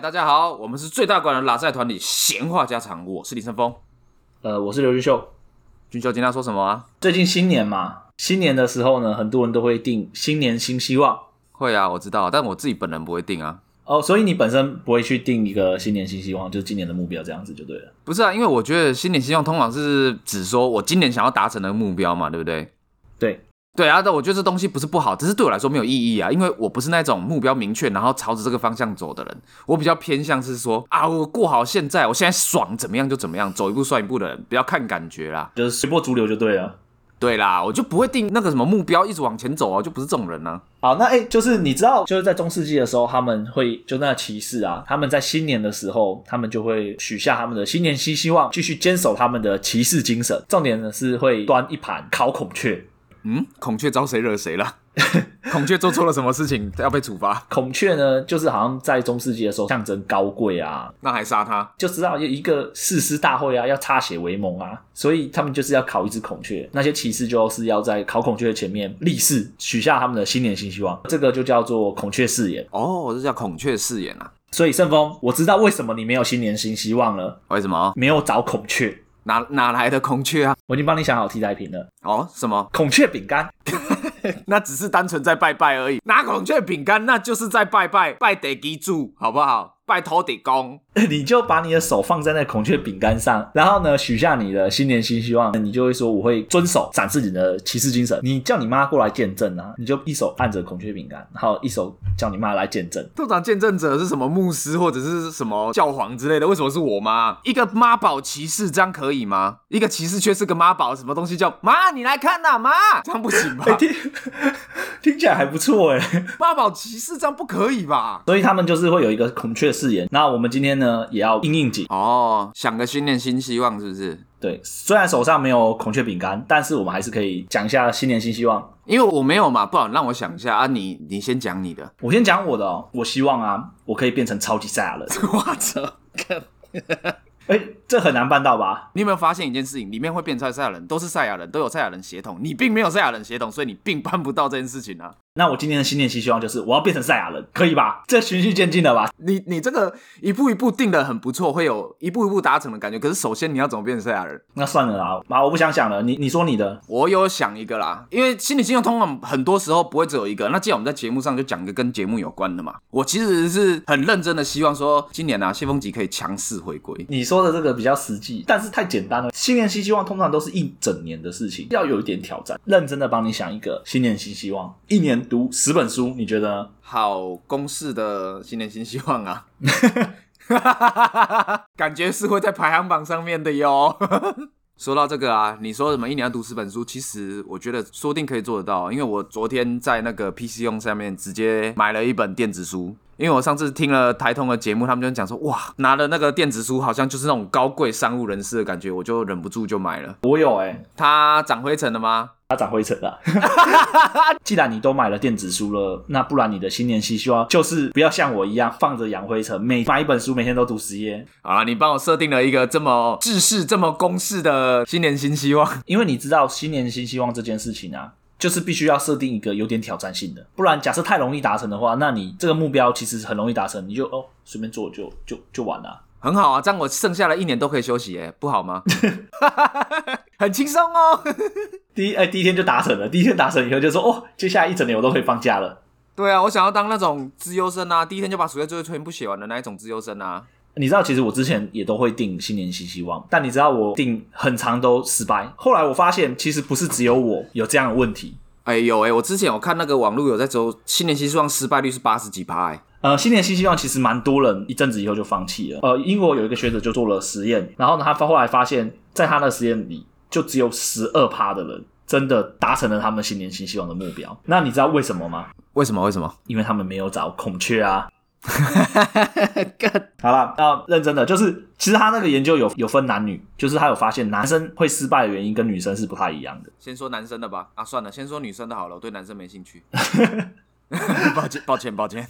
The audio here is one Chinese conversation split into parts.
嗨，大家好，我们是最大馆的拉赛团里闲话家常，我是李胜峰，呃，我是刘俊秀。俊秀今天要说什么啊？最近新年嘛，新年的时候呢，很多人都会定新年新希望。会啊，我知道，但我自己本人不会定啊。哦，所以你本身不会去定一个新年新希望，就是今年的目标这样子就对了。不是啊，因为我觉得新年希望通常是指说我今年想要达成的目标嘛，对不对？对。对啊，但我觉得这东西不是不好，只是对我来说没有意义啊，因为我不是那种目标明确，然后朝着这个方向走的人。我比较偏向是说啊，我过好现在，我现在爽怎么样就怎么样，走一步算一步的人，不要看感觉啦，就是随波逐流就对了。对啦，我就不会定那个什么目标，一直往前走啊，就不是这种人呢、啊。好，那哎，就是你知道，就是在中世纪的时候，他们会就那骑士啊，他们在新年的时候，他们就会许下他们的新年新希望，继续坚守他们的骑士精神。重点呢是会端一盘烤孔雀。嗯，孔雀招谁惹谁了？孔雀做错了什么事情 要被处罚？孔雀呢，就是好像在中世纪的时候象征高贵啊，那还杀他？就知道有一个誓师大会啊，要歃血为盟啊，所以他们就是要烤一只孔雀。那些骑士就是要在烤孔雀的前面立誓，许下他们的新年新希望，这个就叫做孔雀誓言。哦，这叫孔雀誓言啊。所以盛峰，我知道为什么你没有新年新希望了。为什么？没有找孔雀。哪哪来的孔雀啊？我已经帮你想好替代品了。哦，什么？孔雀饼干？那只是单纯在拜拜而已。拿孔雀饼干，那就是在拜拜，拜得基主，好不好？拜托地公，你就把你的手放在那孔雀饼干上，然后呢，许下你的新年新希望，你就会说我会遵守，展示你的骑士精神。你叫你妈过来见证啊，你就一手按着孔雀饼干，然后一手叫你妈来见证。通常见证者是什么牧师或者是什么教皇之类的？为什么是我妈？一个妈宝骑士这样可以吗？一个骑士却是个妈宝，什么东西叫妈？你来看呐、啊，妈，这样不行吧？欸、听听起来还不错哎，妈宝骑士这样不可以吧？所以他们就是会有一个孔雀。誓言，那我们今天呢也要应应景哦，想个新年新希望是不是？对，虽然手上没有孔雀饼干，但是我们还是可以讲一下新年新希望。因为我没有嘛，不好让我想一下啊，你你先讲你的，我先讲我的哦。我希望啊，我可以变成超级赛亚人。我操！哎、欸，这很难办到吧？你有没有发现一件事情？里面会变出来赛亚人，都是赛亚人，都有赛亚人血统。你并没有赛亚人血统，所以你并办不到这件事情啊。那我今天的新年新希望就是我要变成赛亚人，可以吧？这循序渐进的吧？你你这个一步一步定的很不错，会有一步一步达成的感觉。可是首先你要怎么变成赛亚人？那算了啦，妈，我不想想了。你你说你的，我有想一个啦。因为新年新希望通常很多时候不会只有一个。那既然我们在节目上就讲一个跟节目有关的嘛，我其实是很认真的希望说，今年啊，谢风吉可以强势回归。你说的这个比较实际，但是太简单了。新年新希望通常都是一整年的事情，要有一点挑战。认真的帮你想一个新年新希望，一年读十本书。你觉得好公式的新年新希望啊？感觉是会在排行榜上面的哟。说到这个啊，你说什么一年要读十本书？其实我觉得说不定可以做得到，因为我昨天在那个 PC 用上面直接买了一本电子书。因为我上次听了台通的节目，他们就讲说，哇，拿了那个电子书好像就是那种高贵商务人士的感觉，我就忍不住就买了。我有哎、欸，它长灰尘了吗？它长灰尘了。既然你都买了电子书了，那不然你的新年新希望就是不要像我一样放着养灰尘，每买一本书每天都读十页。好啦，你帮我设定了一个这么制式、这么公式的新年新希望，因为你知道新年新希望这件事情啊。就是必须要设定一个有点挑战性的，不然假设太容易达成的话，那你这个目标其实很容易达成，你就哦随便做就就就完了。很好啊，这样我剩下的一年都可以休息，哎，不好吗？很轻松哦。第一哎，第一天就达成了，第一天达成以后就说哦，接下来一整年我都可以放假了。对啊，我想要当那种资优生啊，第一天就把暑假作业全部写完的那一种资优生啊。你知道，其实我之前也都会定新年新希望，但你知道我定很长都失败。后来我发现，其实不是只有我有这样的问题。哎有哎，我之前有看那个网络有在走新年新希望失败率是八十几趴哎。呃，新年新希望其实蛮多人一阵子以后就放弃了。呃，英国有一个学者就做了实验，然后呢，他后来发现，在他的实验里，就只有十二趴的人真的达成了他们新年新希望的目标。那你知道为什么吗？为什么？为什么？因为他们没有找孔雀啊。好了，要认真的就是，其实他那个研究有有分男女，就是他有发现男生会失败的原因跟女生是不太一样的。先说男生的吧，啊，算了，先说女生的好了，我对男生没兴趣。抱歉，抱歉，抱歉。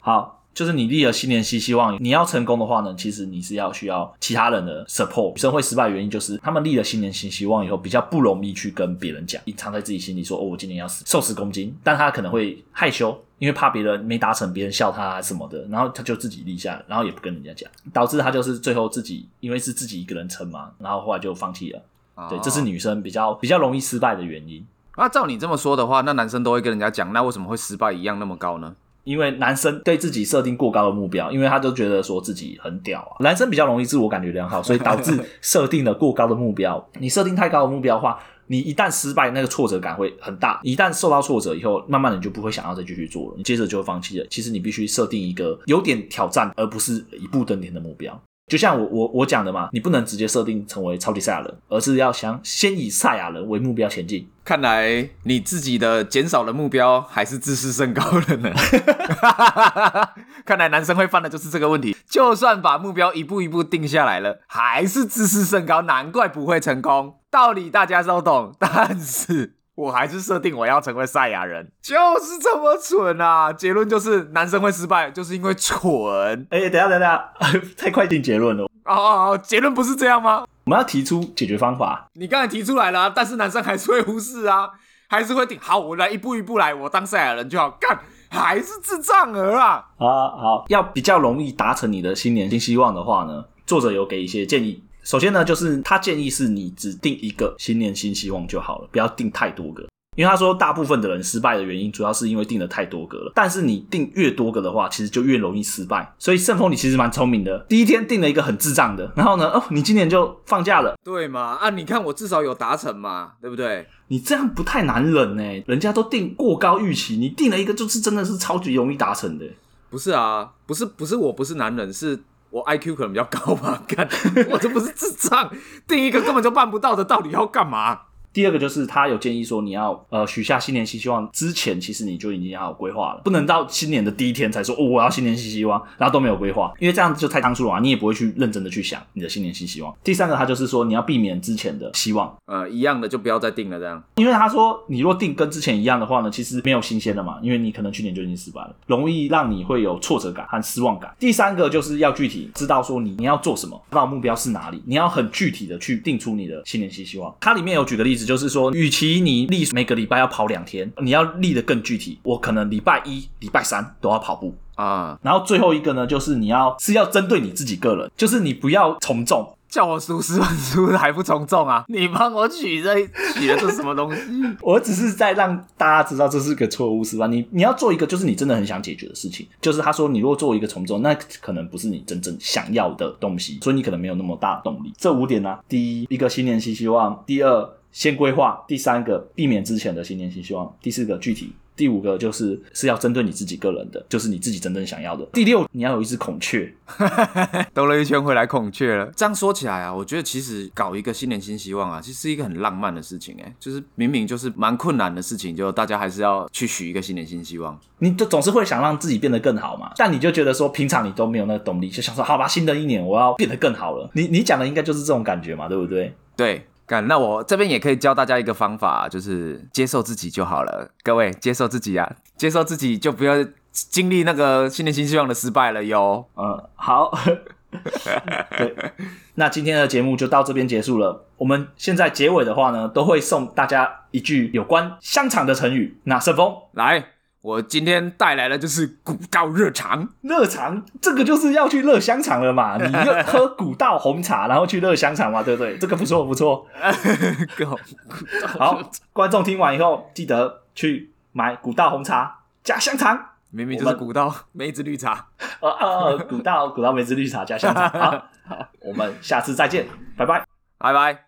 好。就是你立了新年新希望，你要成功的话呢，其实你是要需要其他人的 support。女生会失败的原因就是他们立了新年新希望以后，比较不容易去跟别人讲，隐藏在自己心里说哦，我今年要瘦十公斤，但他可能会害羞，因为怕别人没达成，别人笑他什么的，然后他就自己立下来，然后也不跟人家讲，导致他就是最后自己因为是自己一个人撑嘛，然后后来就放弃了。对，这是女生比较比较容易失败的原因。那、啊、照你这么说的话，那男生都会跟人家讲，那为什么会失败一样那么高呢？因为男生对自己设定过高的目标，因为他都觉得说自己很屌啊。男生比较容易自我感觉良好，所以导致设定了过高的目标。你设定太高的目标的话，你一旦失败，那个挫折感会很大。一旦受到挫折以后，慢慢的你就不会想要再继续做了，你接着就会放弃了。其实你必须设定一个有点挑战，而不是一步登天的目标。就像我我我讲的嘛，你不能直接设定成为超级赛亚人，而是要想先以赛亚人为目标前进。看来你自己的减少的目标还是自视甚高了呢。看来男生会犯的就是这个问题，就算把目标一步一步定下来了，还是自视甚高，难怪不会成功。道理大家都懂，但是。我还是设定我要成为赛亚人，就是这么蠢啊！结论就是男生会失败，就是因为蠢。哎、欸，等下等下，太快定结论了。哦哦哦，结论不是这样吗？我们要提出解决方法。你刚才提出来了，但是男生还是会忽视啊，还是会定。好，我来一步一步来，我当赛亚人就好。干，还是智障儿啊！好好，要比较容易达成你的新年新希望的话呢，作者有给一些建议。首先呢，就是他建议是你只定一个新年新希望就好了，不要定太多个。因为他说，大部分的人失败的原因，主要是因为定的太多个了。但是你定越多个的话，其实就越容易失败。所以圣峰，你其实蛮聪明的。第一天定了一个很智障的，然后呢，哦，你今年就放假了，对嘛？啊，你看我至少有达成嘛，对不对？你这样不太难忍呢，人家都定过高预期，你定了一个就是真的是超级容易达成的。不是啊，不是，不是，我不是难忍，是。我 IQ 可能比较高吧，干，我这不是智障，定一个根本就办不到的，到底要干嘛？第二个就是他有建议说，你要呃许下新年新希望之前，其实你就已经要有规划了，不能到新年的第一天才说哦，我要新年新希望，然后都没有规划，因为这样子就太仓促了啊，你也不会去认真的去想你的新年新希望。第三个，他就是说你要避免之前的希望，呃，一样的就不要再定了，这样，因为他说你若定跟之前一样的话呢，其实没有新鲜的嘛，因为你可能去年就已经失败了，容易让你会有挫折感和失望感。第三个就是要具体知道说你你要做什么，知道目标是哪里，你要很具体的去定出你的新年新希望。它里面有举个例子，就是说，与其你立每个礼拜要跑两天，你要立得更具体。我可能礼拜一、礼拜三都要跑步啊。然后最后一个呢，就是你要是要针对你自己个人，就是你不要从众。叫我读十本书还不从众啊？你帮我取这取的这是什么东西？我只是在让大家知道这是个错误，是吧？你你要做一个就是你真的很想解决的事情。就是他说，你如果做一个从众，那可能不是你真正想要的东西，所以你可能没有那么大的动力。这五点呢、啊，第一，一个新年新希望；第二，先规划，第三个避免之前的新年新希望，第四个具体，第五个就是是要针对你自己个人的，就是你自己真正想要的。第六，你要有一只孔雀，兜了一圈回来孔雀了。这样说起来啊，我觉得其实搞一个新年新希望啊，其实是一个很浪漫的事情哎，就是明明就是蛮困难的事情，就大家还是要去许一个新年新希望。你就总是会想让自己变得更好嘛，但你就觉得说平常你都没有那个动力，就想说好吧，新的一年我要变得更好了。你你讲的应该就是这种感觉嘛，对不对？对。那我这边也可以教大家一个方法，就是接受自己就好了。各位，接受自己啊，接受自己就不要经历那个新年新希望的失败了哟。嗯，好。对，那今天的节目就到这边结束了。我们现在结尾的话呢，都会送大家一句有关香肠的成语。那圣峰来。我今天带来的就是古道热肠，热肠这个就是要去热香肠了嘛？你要喝古道红茶，然后去热香肠嘛？对不对？这个不错不错。好，观众听完以后记得去买古道红茶加香肠，明明就是古道梅子绿茶。呃呃，古道古道梅子绿茶加香肠。好，好，我们下次再见，拜拜，拜拜。